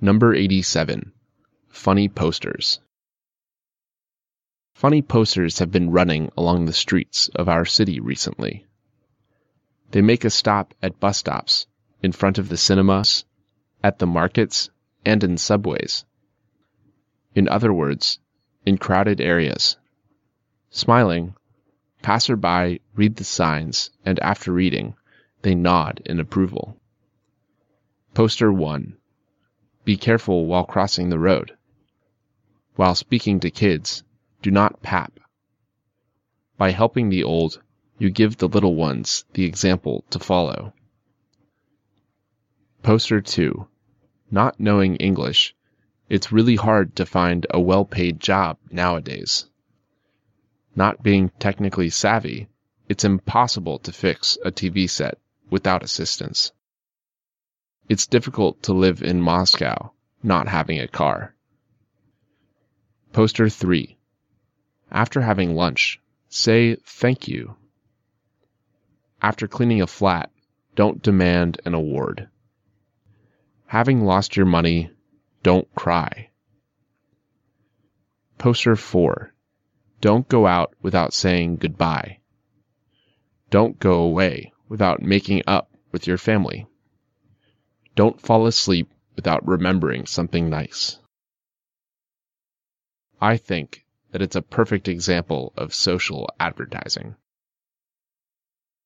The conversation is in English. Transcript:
Number 87. Funny Posters. Funny posters have been running along the streets of our city recently. They make a stop at bus stops, in front of the cinemas, at the markets, and in subways. In other words, in crowded areas. Smiling, passerby read the signs and after reading, they nod in approval. Poster 1. Be careful while crossing the road. While speaking to kids, do not pap. By helping the old, you give the little ones the example to follow. Poster 2. Not knowing English, it's really hard to find a well paid job nowadays. Not being technically savvy, it's impossible to fix a TV set without assistance. It's difficult to live in Moscow not having a car. Poster 3. After having lunch, say thank you. After cleaning a flat, don't demand an award. Having lost your money, don't cry. Poster 4. Don't go out without saying goodbye. Don't go away without making up with your family. Don't fall asleep without remembering something nice. I think that it's a perfect example of social advertising.